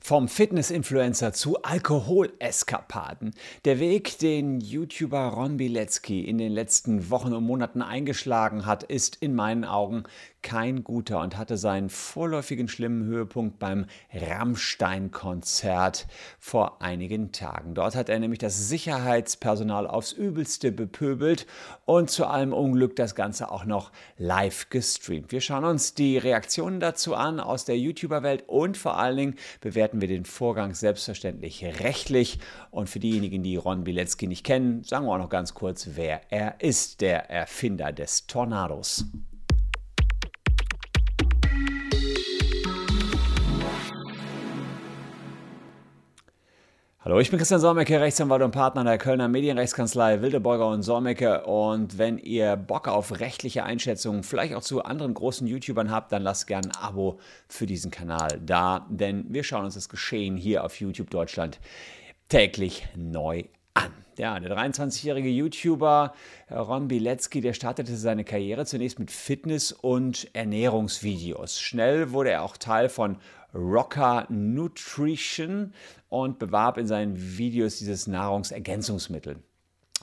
Vom Fitness-Influencer zu Alkoholeskapaden. Der Weg, den YouTuber Ron Bilecki in den letzten Wochen und Monaten eingeschlagen hat, ist in meinen Augen kein guter und hatte seinen vorläufigen schlimmen Höhepunkt beim Rammstein-Konzert vor einigen Tagen. Dort hat er nämlich das Sicherheitspersonal aufs Übelste bepöbelt und zu allem Unglück das Ganze auch noch live gestreamt. Wir schauen uns die Reaktionen dazu an aus der YouTuber-Welt und vor allen Dingen bewerten wir den Vorgang selbstverständlich rechtlich. Und für diejenigen, die Ron Bilecki nicht kennen, sagen wir auch noch ganz kurz, wer er ist, der Erfinder des Tornados. Hallo, ich bin Christian Solmecke, Rechtsanwalt und Partner der Kölner Medienrechtskanzlei Wildeborger und Solmecke. Und wenn ihr Bock auf rechtliche Einschätzungen, vielleicht auch zu anderen großen YouTubern habt, dann lasst gerne ein Abo für diesen Kanal da, denn wir schauen uns das Geschehen hier auf YouTube Deutschland täglich neu an. Ja, der 23-jährige YouTuber Ron Bilecki, der startete seine Karriere zunächst mit Fitness- und Ernährungsvideos. Schnell wurde er auch Teil von Rocker Nutrition und bewarb in seinen Videos dieses Nahrungsergänzungsmittel.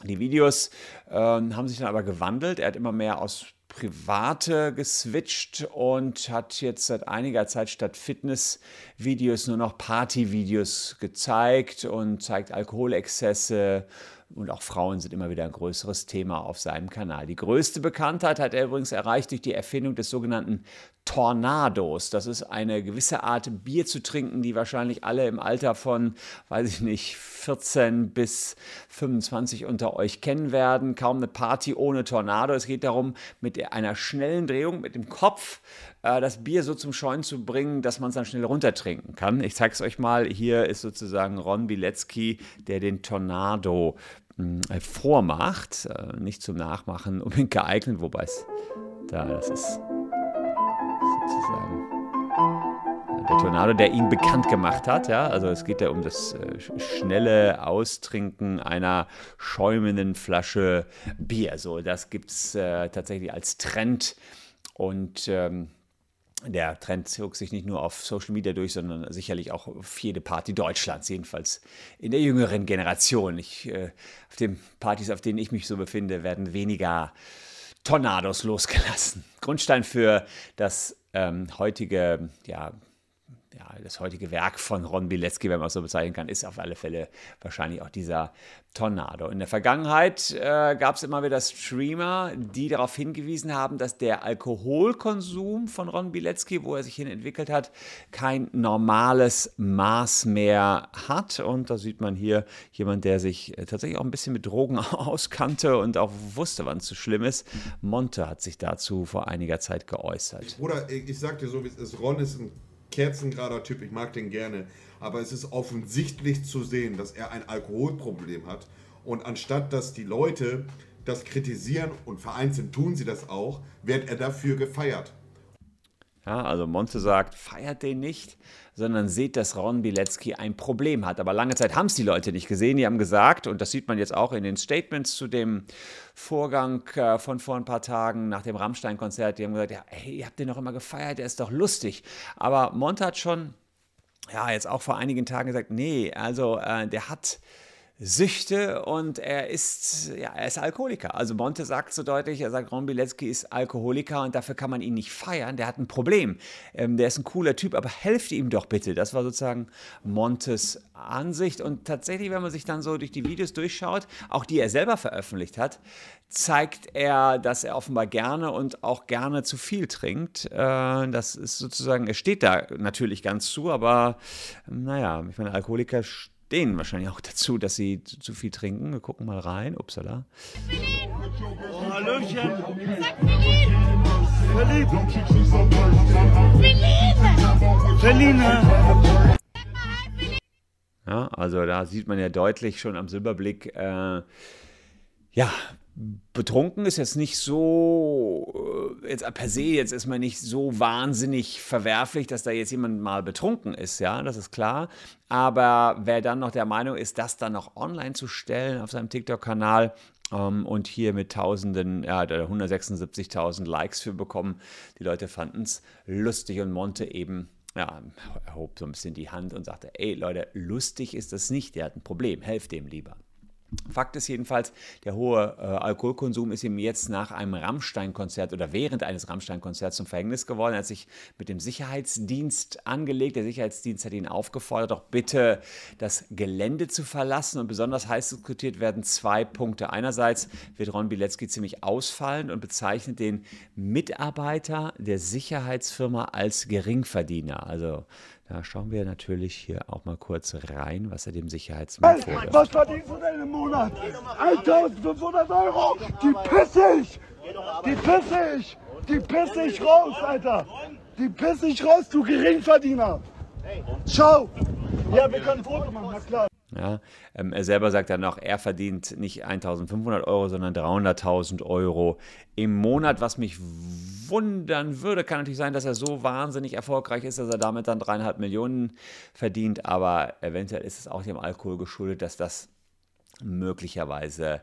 Die Videos äh, haben sich dann aber gewandelt. Er hat immer mehr aus Private geswitcht und hat jetzt seit einiger Zeit statt Fitness-Videos nur noch Party-Videos gezeigt und zeigt Alkoholexzesse und auch Frauen sind immer wieder ein größeres Thema auf seinem Kanal. Die größte Bekanntheit hat er übrigens erreicht durch die Erfindung des sogenannten Tornados. Das ist eine gewisse Art Bier zu trinken, die wahrscheinlich alle im Alter von, weiß ich nicht, 14 bis 25 unter euch kennen werden. Kaum eine Party ohne Tornado. Es geht darum, mit einer schnellen Drehung mit dem Kopf äh, das Bier so zum Scheuen zu bringen, dass man es dann schnell runtertrinken kann. Ich zeige es euch mal. Hier ist sozusagen Ron Bilecki, der den Tornado hm, vormacht. Äh, nicht zum Nachmachen unbedingt geeignet, wobei es da, das ist sozusagen der Tornado, der ihn bekannt gemacht hat. Ja? Also es geht ja um das äh, schnelle Austrinken einer schäumenden Flasche Bier. So, das gibt es äh, tatsächlich als Trend. Und ähm, der Trend zog sich nicht nur auf Social Media durch, sondern sicherlich auch auf jede Party Deutschlands, jedenfalls in der jüngeren Generation. Ich, äh, auf den Partys, auf denen ich mich so befinde, werden weniger Tornados losgelassen. Grundstein für das ähm, heutige, ja, ja, das heutige Werk von Ron Bilecki, wenn man es so bezeichnen kann, ist auf alle Fälle wahrscheinlich auch dieser Tornado. In der Vergangenheit äh, gab es immer wieder Streamer, die darauf hingewiesen haben, dass der Alkoholkonsum von Ron Bilecki, wo er sich hin entwickelt hat, kein normales Maß mehr hat. Und da sieht man hier jemand, der sich äh, tatsächlich auch ein bisschen mit Drogen auskannte und auch wusste, wann es zu schlimm ist. Monte hat sich dazu vor einiger Zeit geäußert. Bruder, ich sag dir so, wie es ist. Ron ist ein kerzengerader Typ, ich mag den gerne. Aber es ist offensichtlich zu sehen, dass er ein Alkoholproblem hat. Und anstatt dass die Leute das kritisieren und vereinzelt tun sie das auch, wird er dafür gefeiert. Ja, also Monte sagt, feiert den nicht, sondern seht, dass Ron Bilecki ein Problem hat. Aber lange Zeit haben es die Leute nicht gesehen. Die haben gesagt, und das sieht man jetzt auch in den Statements zu dem Vorgang äh, von vor ein paar Tagen nach dem Rammstein-Konzert, die haben gesagt, ja, hey, ihr habt den doch immer gefeiert, der ist doch lustig. Aber Monte hat schon, ja, jetzt auch vor einigen Tagen gesagt, nee, also äh, der hat Süchte und er ist, ja, er ist Alkoholiker. Also Monte sagt so deutlich, er sagt, Ron Bilecki ist Alkoholiker und dafür kann man ihn nicht feiern. Der hat ein Problem. Ähm, der ist ein cooler Typ, aber helft ihm doch bitte. Das war sozusagen Montes Ansicht. Und tatsächlich, wenn man sich dann so durch die Videos durchschaut, auch die er selber veröffentlicht hat, zeigt er, dass er offenbar gerne und auch gerne zu viel trinkt. Äh, das ist sozusagen, er steht da natürlich ganz zu, aber naja, ich meine, Alkoholiker denen wahrscheinlich auch dazu, dass sie zu, zu viel trinken. Wir gucken mal rein. Upsala. Oh, Hallöchen. Sag Verliebt. Verliebt. Verliebt. Ja, also da sieht man ja deutlich schon am Silberblick, äh, ja, betrunken ist jetzt nicht so, jetzt per se, jetzt ist man nicht so wahnsinnig verwerflich, dass da jetzt jemand mal betrunken ist, ja, das ist klar. Aber wer dann noch der Meinung ist, das dann noch online zu stellen auf seinem TikTok-Kanal, um, ähm, und hier mit Tausenden, ja, 176.000 Likes für bekommen. Die Leute fanden es lustig und Monte eben ja, erhob so ein bisschen die Hand und sagte, ey Leute, lustig ist das nicht, der hat ein Problem, helft dem lieber. Fakt ist jedenfalls, der hohe äh, Alkoholkonsum ist ihm jetzt nach einem Rammstein-Konzert oder während eines Rammstein-Konzerts zum Verhängnis geworden. Er hat sich mit dem Sicherheitsdienst angelegt. Der Sicherheitsdienst hat ihn aufgefordert, doch bitte das Gelände zu verlassen. Und besonders heiß diskutiert werden zwei Punkte. Einerseits wird Ron Bilecki ziemlich ausfallen und bezeichnet den Mitarbeiter der Sicherheitsfirma als Geringverdiener. Also da schauen wir natürlich hier auch mal kurz rein, was er dem Sicherheitsmann vorwirft. Was verdienst du denn im Monat? 1500 Euro! Die pisse ich! Die pisse ich! Die pisse ich raus, Alter! Die pisse ich raus, du Geringverdiener! Ciao! Ja, wir können ein Foto machen, na klar. Ja, ähm, er selber sagt dann auch, er verdient nicht 1500 Euro, sondern 300.000 Euro im Monat, was mich wundern würde. Kann natürlich sein, dass er so wahnsinnig erfolgreich ist, dass er damit dann dreieinhalb Millionen verdient, aber eventuell ist es auch dem Alkohol geschuldet, dass das möglicherweise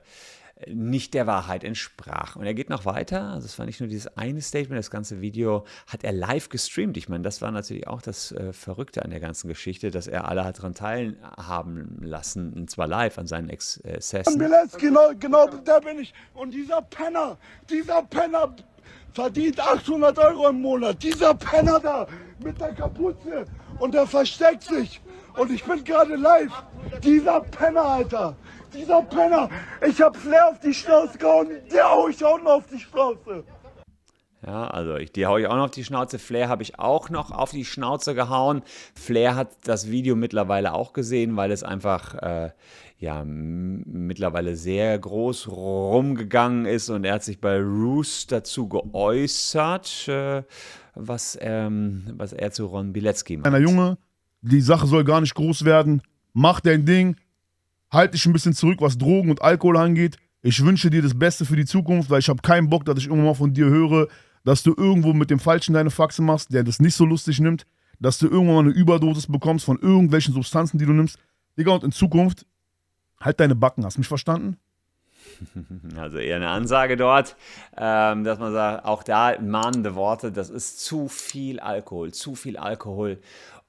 nicht der Wahrheit entsprach. Und er geht noch weiter. Also es war nicht nur dieses eine Statement, das ganze Video hat er live gestreamt. Ich meine, das war natürlich auch das äh, Verrückte an der ganzen Geschichte, dass er alle hat daran teilhaben lassen, und zwar live an seinen Exzessen. Genau, genau, da bin ich. Und dieser Penner, dieser Penner verdient 800 Euro im Monat. Dieser Penner da mit der Kapuze und der versteckt sich. Und ich bin gerade live. Dieser Penner, Alter. Dieser Penner. Ich hab Flair auf die Schnauze gehauen. Der hau ich auch noch auf die Schnauze. Ja, also ich, die haue ich auch noch auf die Schnauze. Flair habe ich auch noch auf die Schnauze gehauen. Flair hat das Video mittlerweile auch gesehen, weil es einfach äh, ja mittlerweile sehr groß rumgegangen ist und er hat sich bei Roos dazu geäußert, äh, was, ähm, was er zu Ron Bilecki meint. Einer Junge, die Sache soll gar nicht groß werden. Mach dein Ding. Halt dich ein bisschen zurück, was Drogen und Alkohol angeht. Ich wünsche dir das Beste für die Zukunft, weil ich habe keinen Bock, dass ich irgendwann mal von dir höre, dass du irgendwo mit dem Falschen deine Faxe machst, der das nicht so lustig nimmt, dass du irgendwann mal eine Überdosis bekommst von irgendwelchen Substanzen, die du nimmst. Digga, und in Zukunft halt deine Backen. Hast du mich verstanden? Also eher eine Ansage dort, ähm, dass man sagt, auch da mahnende Worte, das ist zu viel Alkohol, zu viel Alkohol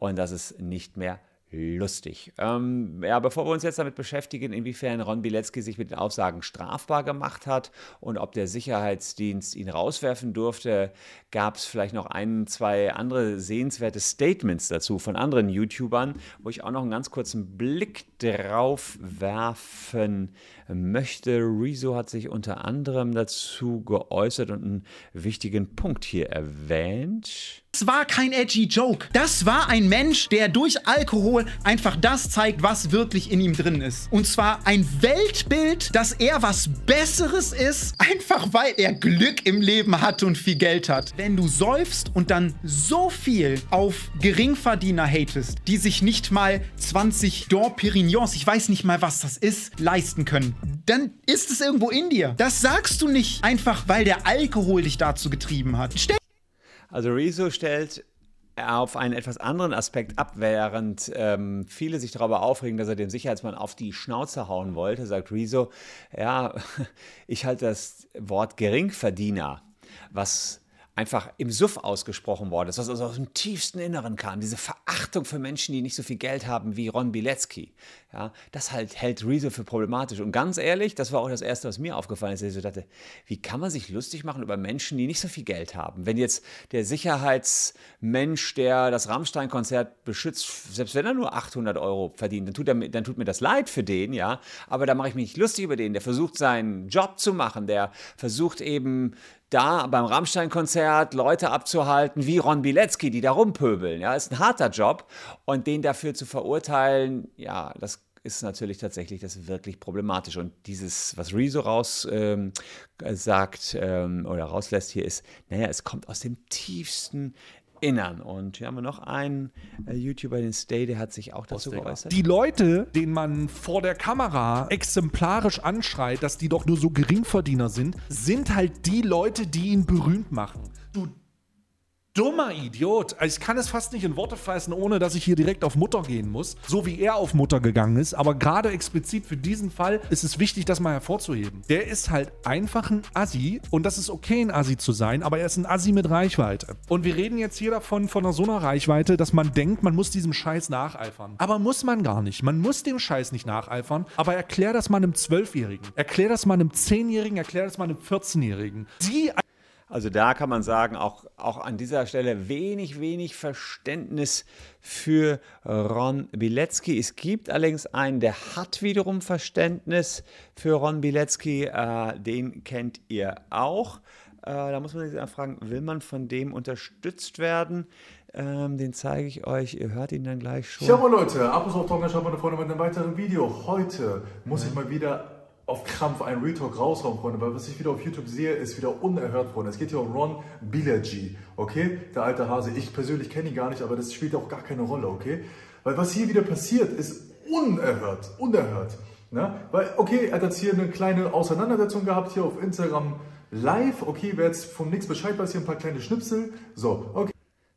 und das ist nicht mehr lustig. Ähm, ja, bevor wir uns jetzt damit beschäftigen, inwiefern Ron Bilecki sich mit den Aussagen strafbar gemacht hat und ob der Sicherheitsdienst ihn rauswerfen durfte, gab es vielleicht noch ein, zwei andere sehenswerte Statements dazu von anderen YouTubern, wo ich auch noch einen ganz kurzen Blick drauf werfen möchte. Rezo hat sich unter anderem dazu geäußert und einen wichtigen Punkt hier erwähnt. Das war kein edgy Joke. Das war ein Mensch, der durch Alkohol einfach das zeigt, was wirklich in ihm drin ist. Und zwar ein Weltbild, dass er was Besseres ist, einfach weil er Glück im Leben hat und viel Geld hat. Wenn du säufst und dann so viel auf Geringverdiener hatest, die sich nicht mal 20 Dor Perignons, ich weiß nicht mal, was das ist, leisten können, dann ist es irgendwo in dir. Das sagst du nicht einfach, weil der Alkohol dich dazu getrieben hat. Stell also Rezo stellt auf einen etwas anderen Aspekt ab, während ähm, viele sich darüber aufregen, dass er dem Sicherheitsmann auf die Schnauze hauen wollte, sagt Rezo, ja, ich halte das Wort Geringverdiener, was einfach im Suff ausgesprochen worden ist, was also aus dem tiefsten Inneren kam, diese Verachtung für Menschen, die nicht so viel Geld haben wie Ron Bilecki, ja, das halt hält Rezo für problematisch. Und ganz ehrlich, das war auch das Erste, was mir aufgefallen ist, dass ich so dachte, wie kann man sich lustig machen über Menschen, die nicht so viel Geld haben? Wenn jetzt der Sicherheitsmensch, der das Rammstein-Konzert beschützt, selbst wenn er nur 800 Euro verdient, dann tut, er, dann tut mir das leid für den, ja, aber da mache ich mich nicht lustig über den, der versucht seinen Job zu machen, der versucht eben da beim Rammstein-Konzert Leute abzuhalten wie Ron Bilecki, die da rumpöbeln. Ja, ist ein harter Job und den dafür zu verurteilen, ja, das ist natürlich tatsächlich das wirklich problematisch. Und dieses, was Rezo raus ähm, sagt ähm, oder rauslässt hier, ist, naja, es kommt aus dem tiefsten Innern. Und hier haben wir noch einen äh, YouTuber, den Stay, der hat sich auch dazu geäußert. Die Leute, denen man vor der Kamera exemplarisch anschreit, dass die doch nur so Geringverdiener sind, sind halt die Leute, die ihn berühmt machen. Du dummer Idiot. Ich kann es fast nicht in Worte fassen, ohne dass ich hier direkt auf Mutter gehen muss. So wie er auf Mutter gegangen ist. Aber gerade explizit für diesen Fall ist es wichtig, das mal hervorzuheben. Der ist halt einfach ein Assi. Und das ist okay, ein Assi zu sein. Aber er ist ein Assi mit Reichweite. Und wir reden jetzt hier davon, von so einer Reichweite, dass man denkt, man muss diesem Scheiß nacheifern. Aber muss man gar nicht. Man muss dem Scheiß nicht nacheifern. Aber erklär das mal einem Zwölfjährigen. Erklär das mal einem Zehnjährigen. Erklär das mal einem 14-Jährigen. Die Also da kann man sagen, auch, auch an dieser Stelle wenig, wenig Verständnis für Ron Bilecki. Es gibt allerdings einen, der hat wiederum Verständnis für Ron Bilecki. Äh, den kennt ihr auch. Äh, da muss man sich fragen, will man von dem unterstützt werden? Ähm, den zeige ich euch. Ihr hört ihn dann gleich schon. Moin Leute, Abos auf Talker, meine Freunde, mit einem weiteren Video. Heute muss ich mal wieder auf Krampf einen Retalk raushauen, Freunde, weil was ich wieder auf YouTube sehe, ist wieder unerhört, Freunde. Es geht hier um Ron Bilergy, okay? Der alte Hase. Ich persönlich kenne ihn gar nicht, aber das spielt auch gar keine Rolle, okay? Weil was hier wieder passiert, ist unerhört, unerhört. Ne? Weil, okay, er hat jetzt hier eine kleine Auseinandersetzung gehabt, hier auf Instagram live. Okay, wer jetzt vom Nix Bescheid weiß, hier ein paar kleine Schnipsel. So, okay.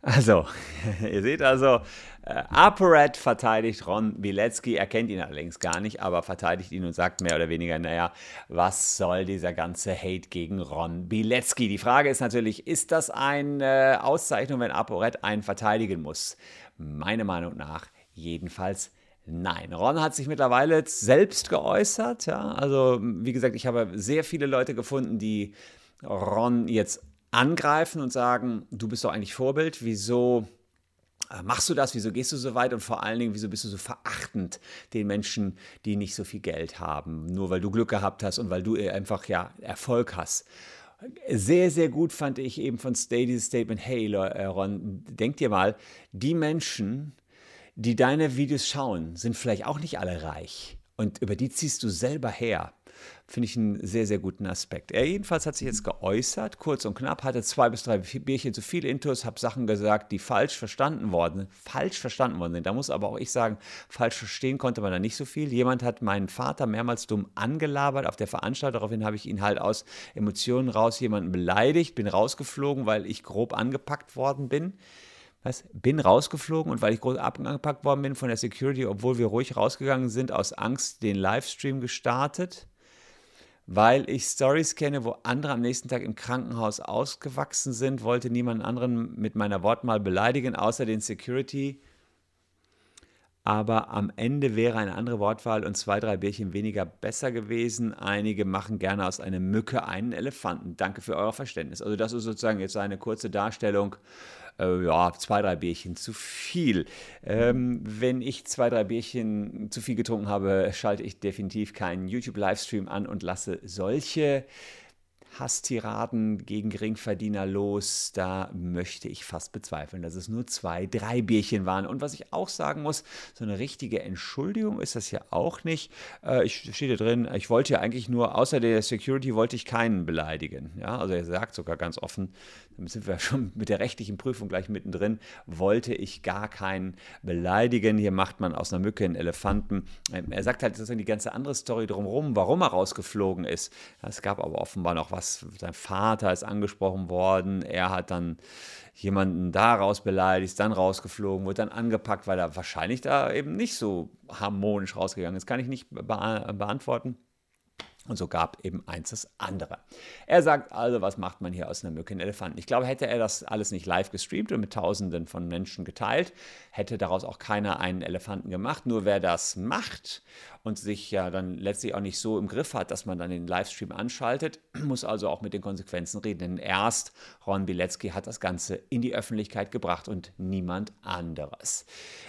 Also, ihr seht also, äh, ApoRed verteidigt Ron Bilecki. Er kennt ihn allerdings gar nicht, aber verteidigt ihn und sagt mehr oder weniger, naja, was soll dieser ganze Hate gegen Ron Bilecki? Die Frage ist natürlich, ist das eine Auszeichnung, wenn ApoRed einen verteidigen muss? Meiner Meinung nach jedenfalls Nein, Ron hat sich mittlerweile selbst geäußert. Ja? Also, wie gesagt, ich habe sehr viele Leute gefunden, die Ron jetzt angreifen und sagen, du bist doch eigentlich Vorbild, wieso äh, machst du das, wieso gehst du so weit und vor allen Dingen, wieso bist du so verachtend den Menschen, die nicht so viel Geld haben, nur weil du Glück gehabt hast und weil du einfach ja Erfolg hast. Sehr, sehr gut fand ich eben von Stay dieses Statement, hey äh, Ron, denk dir mal, die Menschen, die deine Videos schauen, sind vielleicht auch nicht alle reich. Und über die ziehst du selber her. Finde ich einen sehr, sehr guten Aspekt. Er jedenfalls hat sich jetzt geäußert, kurz und knapp, hatte zwei bis drei Bierchen zu viel Intus, habe Sachen gesagt, die falsch verstanden worden, falsch verstanden worden sind. Da muss aber auch ich sagen, falsch verstehen konnte man da nicht so viel. Jemand hat meinen Vater mehrmals dumm angelabert auf der Veranstaltung. Daraufhin habe ich ihn halt aus Emotionen raus jemanden beleidigt, bin rausgeflogen, weil ich grob angepackt worden bin. Was? Bin rausgeflogen und weil ich groß abgepackt worden bin von der Security, obwohl wir ruhig rausgegangen sind, aus Angst den Livestream gestartet, weil ich Stories kenne, wo andere am nächsten Tag im Krankenhaus ausgewachsen sind, wollte niemand anderen mit meiner Wortmal beleidigen, außer den Security. Aber am Ende wäre eine andere Wortwahl und zwei, drei Bierchen weniger besser gewesen. Einige machen gerne aus einer Mücke einen Elefanten. Danke für euer Verständnis. Also das ist sozusagen jetzt eine kurze Darstellung äh, ja, zwei, drei Bierchen zu viel. Ähm, wenn ich zwei, drei Bierchen zu viel getrunken habe, schalte ich definitiv keinen YouTube-Livestream an und lasse solche Hasstiraden gegen Geringverdiener los, da möchte ich fast bezweifeln, dass es nur zwei, drei Bierchen waren. Und was ich auch sagen muss, so eine richtige Entschuldigung ist das ja auch nicht. Äh, ich stehe da drin, ich wollte ja eigentlich nur, außer der Security wollte ich keinen beleidigen. Ja, also er sagt sogar ganz offen, damit sind wir schon mit der rechtlichen Prüfung gleich mittendrin, wollte ich gar keinen beleidigen. Hier macht man aus einer Mücke einen Elefanten. Ähm, er sagt halt sozusagen die ganze andere Story drumherum, warum er rausgeflogen ist. Es gab aber offenbar noch was sein Vater ist angesprochen worden, er hat dann jemanden daraus beleidigt, dann rausgeflogen, wurde dann angepackt, weil er wahrscheinlich da eben nicht so harmonisch rausgegangen ist. Kann ich nicht be beantworten. Und so gab eben eins das andere. Er sagt also, was macht man hier aus einer Mücke einen Elefanten? Ich glaube, hätte er das alles nicht live gestreamt und mit Tausenden von Menschen geteilt, hätte daraus auch keiner einen Elefanten gemacht. Nur wer das macht und sich ja dann letztlich auch nicht so im Griff hat, dass man dann den Livestream anschaltet, muss also auch mit den Konsequenzen reden. Denn erst Ron Bilecki hat das Ganze in die Öffentlichkeit gebracht und niemand anderes.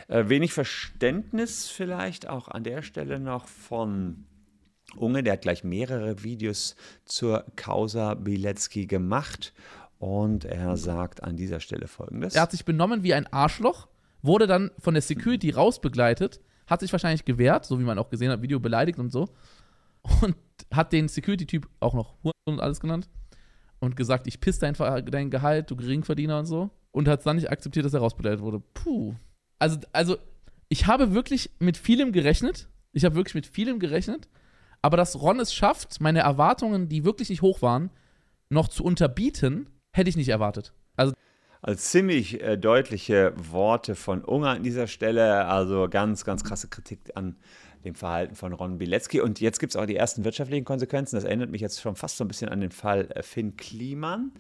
Äh, wenig Verständnis vielleicht auch an der Stelle noch von Unge, der hat gleich mehrere Videos zur Causa Bilecki gemacht und er sagt an dieser Stelle folgendes. Er hat sich benommen wie ein Arschloch, wurde dann von der Security rausbegleitet, hat sich wahrscheinlich gewehrt, so wie man auch gesehen hat, Video beleidigt und so. Und hat den Security-Typ auch noch Huren und alles genannt. Und gesagt, ich piss dein, dein Gehalt, du Geringverdiener und so. Und hat dann nicht akzeptiert, dass er rausbeleidigt wurde. Puh. Also, also, ich habe wirklich mit vielem gerechnet. Ich habe wirklich mit vielem gerechnet. Aber dass Ron es schafft, meine Erwartungen, die wirklich nicht hoch waren, noch zu unterbieten, hätte ich nicht erwartet. Also Also ziemlich äh, deutliche Worte von Unger an dieser Stelle. Also ganz, ganz krasse Kritik an dem Verhalten von Ron Bilecki. Und jetzt gibt es auch die ersten wirtschaftlichen Konsequenzen. Das erinnert mich jetzt schon fast so ein bisschen an den Fall äh, Finn Kliman.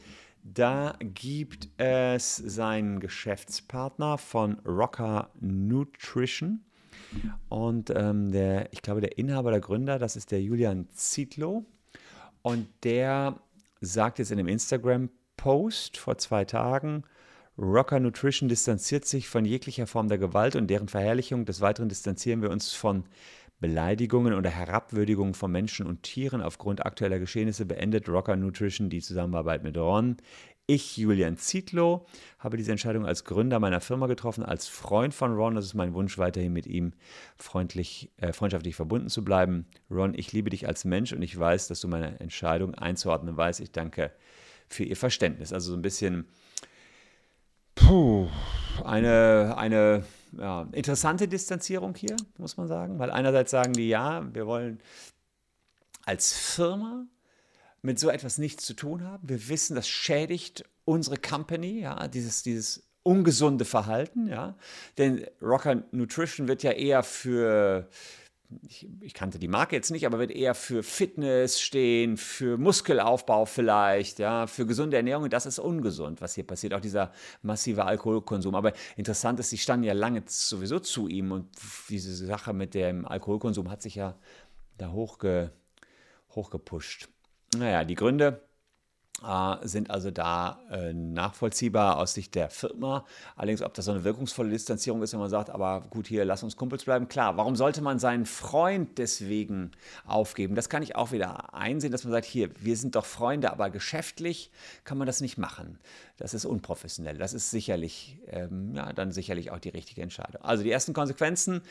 Da gibt es seinen Geschäftspartner von Rocker Nutrition. Und ähm, der, ich glaube, der Inhaber, der Gründer, das ist der Julian Zietlow. Und der sagt jetzt in einem Instagram-Post vor zwei Tagen, Rocker Nutrition distanziert sich von jeglicher Form der Gewalt und deren Verherrlichung. Des Weiteren distanzieren wir uns von Beleidigungen oder Herabwürdigungen von Menschen und Tieren. Aufgrund aktueller Geschehnisse beendet Rocker Nutrition die Zusammenarbeit mit Ron. Ich, Julian Zietlow, habe diese Entscheidung als Gründer meiner Firma getroffen, als Freund von Ron. Das ist mein Wunsch, weiterhin mit ihm freundlich, äh, freundschaftlich verbunden zu bleiben. Ron, ich liebe dich als Mensch und ich weiß, dass du meine Entscheidung einzuordnen weißt. Ich danke für Ihr Verständnis. Also so ein bisschen puh, eine, eine ja, interessante Distanzierung hier, muss man sagen. Weil einerseits sagen die, ja, wir wollen als Firma mit so etwas nichts zu tun haben. Wir wissen, das schädigt unsere Company, ja, dieses, dieses ungesunde Verhalten, ja. Denn Rocker Nutrition wird ja eher für ich, ich, kannte die Marke jetzt nicht, aber wird eher für Fitness stehen, für Muskelaufbau vielleicht, ja, für gesunde Ernährung. Das ist ungesund, was hier passiert. Auch dieser massive Alkoholkonsum. Aber interessant ist, sie standen ja lange sowieso zu ihm und diese Sache mit dem Alkoholkonsum hat sich ja da hochge, hochgepusht. Naja, die Gründe äh, sind also da äh, nachvollziehbar aus Sicht der Firma. Allerdings, ob das so eine wirkungsvolle Distanzierung ist, wenn man sagt, aber gut, hier, lass uns Kumpels bleiben. Klar, warum sollte man seinen Freund deswegen aufgeben? Das kann ich auch wieder einsehen, dass man sagt, hier, wir sind doch Freunde, aber geschäftlich kann man das nicht machen. Das ist unprofessionell. Das ist sicherlich, ähm, ja, dann sicherlich auch die richtige Entscheidung. Also die ersten Konsequenzen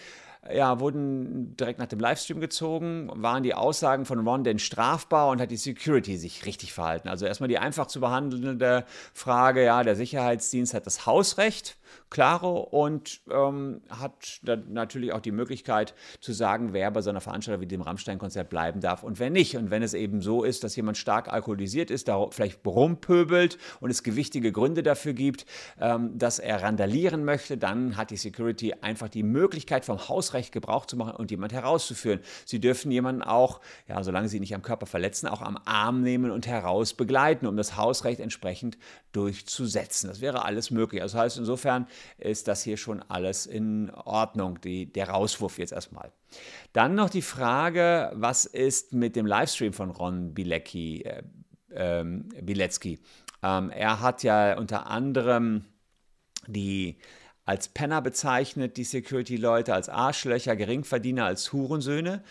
ja, wurden direkt nach dem Livestream gezogen, waren die Aussagen von Ron denn strafbar und hat die Security sich richtig verhalten. Also erstmal die einfach zu behandelnde Frage, ja, der Sicherheitsdienst hat das Hausrecht klare und ähm, hat dann natürlich auch die Möglichkeit zu sagen, wer bei so einer Veranstaltung wie dem Rammstein-Konzert bleiben darf und wer nicht. Und wenn es eben so ist, dass jemand stark alkoholisiert ist, da vielleicht rumpöbelt und es gewichtige Gründe dafür gibt, ähm, dass er randalieren möchte, dann hat die Security einfach die Möglichkeit, vom Hausrecht Gebrauch zu machen und jemand herauszuführen. Sie dürfen jemanden auch, ja, solange sie nicht am Körper verletzen, auch am Arm nehmen und heraus begleiten, um das Hausrecht entsprechend durchzusetzen. Das wäre alles möglich. Also das heißt, insofern ist das hier schon alles in Ordnung, die, der Rauswurf jetzt erstmal. Dann noch die Frage, was ist mit dem Livestream von Ron Bilecki, äh, ähm, Bilecki? Ähm, er hat ja unter anderem die als Penner bezeichnet, die Security-Leute, als Arschlöcher, Geringverdiener, als Hurensöhne.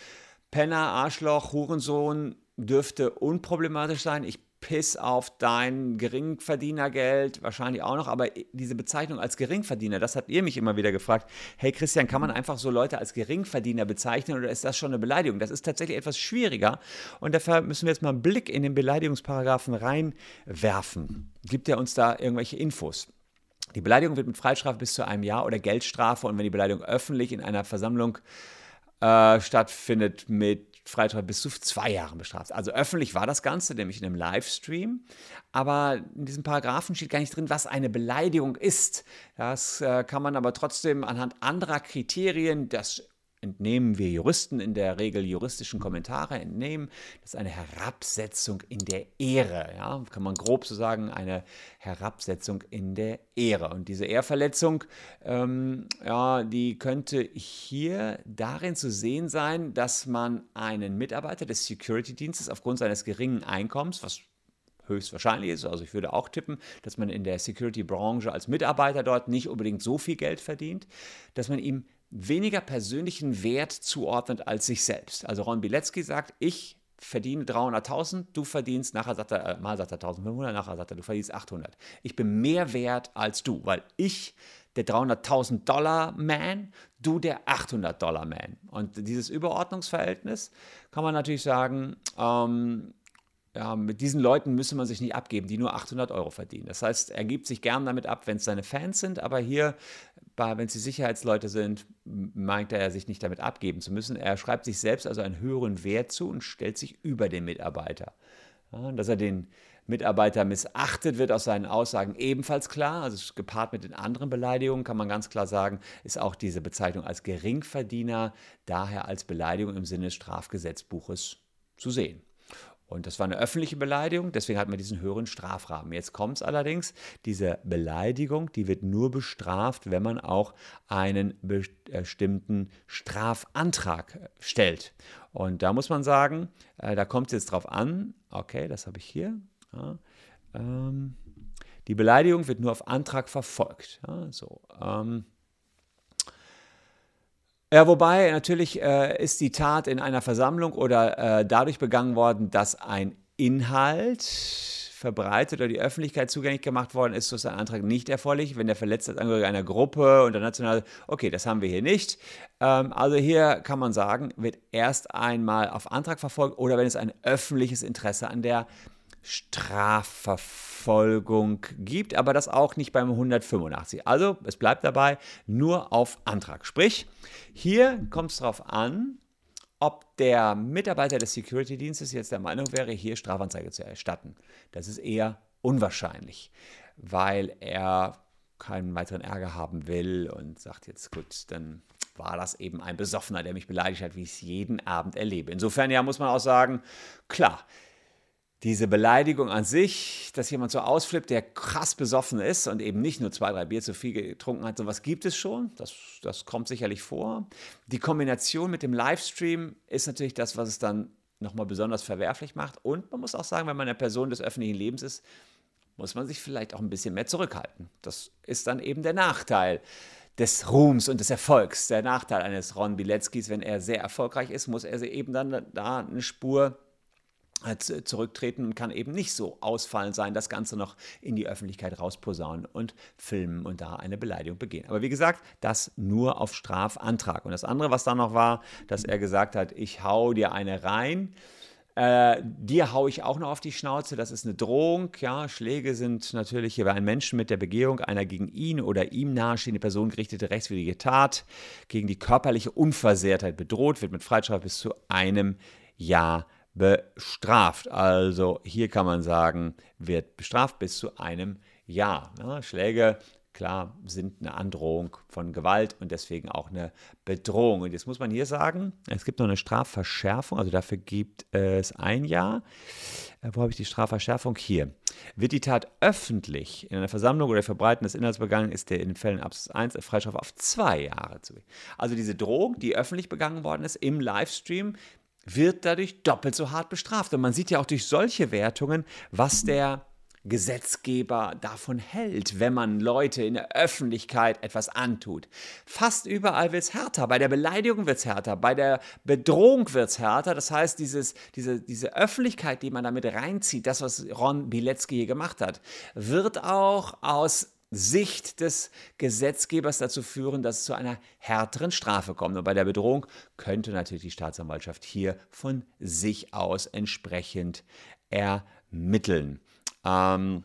Penner, Arschloch, Hurensohn dürfte unproblematisch sein. Ich Piss auf dein Geringverdienergeld, wahrscheinlich auch noch, aber diese Bezeichnung als Geringverdiener, das habt ihr mich immer wieder gefragt. Hey Christian, kann man einfach so Leute als Geringverdiener bezeichnen oder ist das schon eine Beleidigung? Das ist tatsächlich etwas schwieriger und dafür müssen wir jetzt mal einen Blick in den Beleidigungsparagraphen reinwerfen. Gibt er uns da irgendwelche Infos? Die Beleidigung wird mit Freistrafe bis zu einem Jahr oder Geldstrafe und wenn die Beleidigung öffentlich in einer Versammlung äh, stattfindet, mit Freistrafe bis zu zwei Jahren bestraft. Also öffentlich war das Ganze, nämlich in einem Livestream. Aber in diesem Paragraphen steht gar nicht drin, was eine Beleidigung ist. Das äh, kann man aber trotzdem anhand anderer Kriterien, das entnehmen wir Juristen in der Regel juristischen Kommentare entnehmen, das ist eine Herabsetzung in der Ehre. Ja? Kann man grob so sagen, eine Herabsetzung in der Ehre. Und diese Ehrverletzung, ähm, ja, die könnte hier darin zu sehen sein, dass man einen Mitarbeiter des Security-Dienstes aufgrund seines geringen Einkommens, was höchstwahrscheinlich ist. Also ich würde auch tippen, dass man in der Security-Branche als Mitarbeiter dort nicht unbedingt so viel Geld verdient, dass man ihm weniger persönlichen Wert zuordnet als sich selbst. Also Ron Bilecki sagt, ich verdiene 300.000, du verdienst, nachher sagt er, äh, mal sagt er 1.500, nachher sagt er, du verdienst 800. Ich bin mehr wert als du, weil ich der 300.000 Dollar Man, du der 800 Dollar Man. Und dieses Überordnungsverhältnis kann man natürlich sagen, ähm, ja, mit diesen Leuten müsse man sich nicht abgeben, die nur 800 Euro verdienen. Das heißt, er gibt sich gern damit ab, wenn es seine Fans sind, aber hier, wenn es die Sicherheitsleute sind, meint er sich nicht damit abgeben zu müssen. Er schreibt sich selbst also einen höheren Wert zu und stellt sich über den Mitarbeiter. Ja, dass er den Mitarbeiter missachtet wird aus seinen Aussagen ebenfalls klar. Also gepaart mit den anderen Beleidigungen kann man ganz klar sagen, ist auch diese Bezeichnung als Geringverdiener daher als Beleidigung im Sinne des Strafgesetzbuches zu sehen. Und das war eine öffentliche Beleidigung, deswegen hat man diesen höheren Strafrahmen. Jetzt kommt es allerdings, diese Beleidigung, die wird nur bestraft, wenn man auch einen bestimmten Strafantrag stellt. Und da muss man sagen, äh, da kommt es jetzt drauf an, okay, das habe ich hier. Ja, ähm, die Beleidigung wird nur auf Antrag verfolgt. Ja, so, ähm, ja, wobei natürlich äh, ist die Tat in einer Versammlung oder äh, dadurch begangen worden, dass ein Inhalt verbreitet oder die Öffentlichkeit zugänglich gemacht worden ist, so ist ein Antrag nicht erforderlich, wenn der Verletzte als Angehöriger einer Gruppe und der National, okay, das haben wir hier nicht. Ähm, also hier kann man sagen, wird erst einmal auf Antrag verfolgt oder wenn es ein öffentliches Interesse an der Strafverfolgung gibt, aber das auch nicht beim 185. Also es bleibt dabei nur auf Antrag. Sprich, hier kommt es darauf an, ob der Mitarbeiter des Security-Dienstes jetzt der Meinung wäre, hier Strafanzeige zu erstatten. Das ist eher unwahrscheinlich, weil er keinen weiteren Ärger haben will und sagt jetzt, gut, dann war das eben ein Besoffener, der mich beleidigt hat, wie ich es jeden Abend erlebe. Insofern ja muss man auch sagen, klar, diese Beleidigung an sich, dass jemand so ausflippt, der krass besoffen ist und eben nicht nur zwei, drei Bier zu viel getrunken hat, sowas gibt es schon. Das, das kommt sicherlich vor. Die Kombination mit dem Livestream ist natürlich das, was es dann nochmal besonders verwerflich macht. Und man muss auch sagen, wenn man eine Person des öffentlichen Lebens ist, muss man sich vielleicht auch ein bisschen mehr zurückhalten. Das ist dann eben der Nachteil des Ruhms und des Erfolgs. Der Nachteil eines Ron Bileckis, wenn er sehr erfolgreich ist, muss er eben dann da eine Spur zurücktreten und kann eben nicht so ausfallend sein, das Ganze noch in die Öffentlichkeit rausposaunen und filmen und da eine Beleidigung begehen. Aber wie gesagt, das nur auf Strafantrag. Und das andere, was da noch war, dass er gesagt hat, ich hau dir eine rein. Äh, dir hau ich auch noch auf die Schnauze, das ist eine Drohung. Ja, Schläge sind natürlich hier bei einem Menschen mit der Begehung einer gegen ihn oder ihm nahestehende Person gerichtete rechtswidrige Tat gegen die körperliche Unversehrtheit bedroht, wird mit Freiheitsstrafe bis zu einem Jahr bestraft. Also hier kann man sagen, wird bestraft bis zu einem Jahr. Ja, Schläge, klar, sind eine Androhung von Gewalt und deswegen auch eine Bedrohung. Und jetzt muss man hier sagen, es gibt noch eine Strafverschärfung, also dafür gibt es ein Jahr. Äh, wo habe ich die Strafverschärfung? Hier. Wird die Tat öffentlich in einer Versammlung oder Verbreiten des Inhalts begangen, ist der in Fällen Absatz 1 Freistrafe auf zwei Jahre zu. Also diese Drohung, die öffentlich begangen worden ist im Livestream, wird dadurch doppelt so hart bestraft. Und man sieht ja auch durch solche Wertungen, was der Gesetzgeber davon hält, wenn man Leute in der Öffentlichkeit etwas antut. Fast überall wird es härter. Bei der Beleidigung wird es härter, bei der Bedrohung wird es härter. Das heißt, dieses, diese, diese Öffentlichkeit, die man damit reinzieht, das, was Ron Bilecki hier gemacht hat, wird auch aus Sicht des Gesetzgebers dazu führen, dass es zu einer härteren Strafe kommt. Und bei der Bedrohung könnte natürlich die Staatsanwaltschaft hier von sich aus entsprechend ermitteln. Ähm,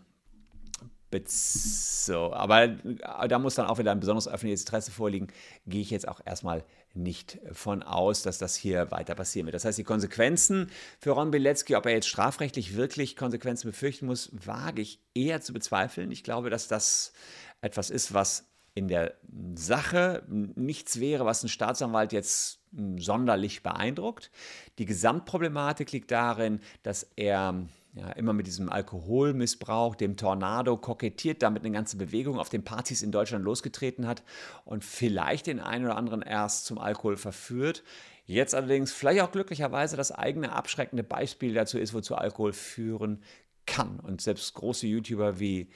so, aber da muss dann auch wieder ein besonderes öffentliches Interesse vorliegen. Gehe ich jetzt auch erstmal nicht von aus, dass das hier weiter passieren wird. Das heißt, die Konsequenzen für Ron Bilecki, ob er jetzt strafrechtlich wirklich Konsequenzen befürchten muss, wage ich eher zu bezweifeln. Ich glaube, dass das etwas ist, was in der Sache nichts wäre, was ein Staatsanwalt jetzt sonderlich beeindruckt. Die Gesamtproblematik liegt darin, dass er ja, immer mit diesem Alkoholmissbrauch, dem Tornado kokettiert, damit eine ganze Bewegung auf den Partys in Deutschland losgetreten hat und vielleicht den einen oder anderen erst zum Alkohol verführt. Jetzt allerdings vielleicht auch glücklicherweise das eigene abschreckende Beispiel dazu ist, wozu Alkohol führen kann. Und selbst große YouTuber wie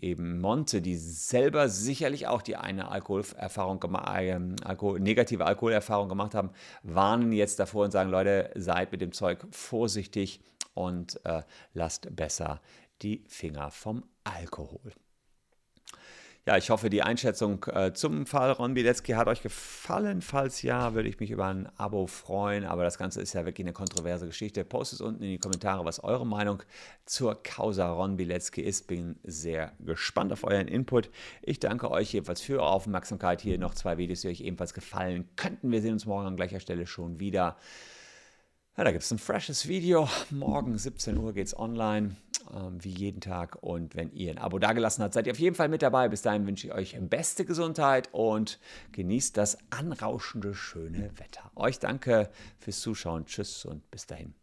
eben Monte, die selber sicherlich auch die eine Alkoholerfahrung, äh, Alkohol, negative Alkoholerfahrung gemacht haben, warnen jetzt davor und sagen, Leute, seid mit dem Zeug vorsichtig und äh, lasst besser die Finger vom Alkohol. Ja, ich hoffe, die Einschätzung äh, zum Fall Ron Bilecki hat euch gefallen. Falls ja, würde ich mich über ein Abo freuen. Aber das Ganze ist ja wirklich eine kontroverse Geschichte. Postet unten in die Kommentare, was eure Meinung zur Causa Ron Bilecki ist. Bin sehr gespannt auf euren Input. Ich danke euch jedenfalls für eure Aufmerksamkeit. Hier noch zwei Videos, die euch ebenfalls gefallen könnten. Wir sehen uns morgen an gleicher Stelle schon wieder. Ja, da gibt es ein freshes Video. Morgen 17 Uhr geht es online. ähm, wie jeden Tag. Und wenn ihr ein Abo dagelassen habt, seid ihr auf jeden Fall mit dabei. Bis dahin wünsche ich euch beste Gesundheit und genießt das anrauschende, schöne Wetter. Euch danke fürs Zuschauen. Tschüss und bis dahin.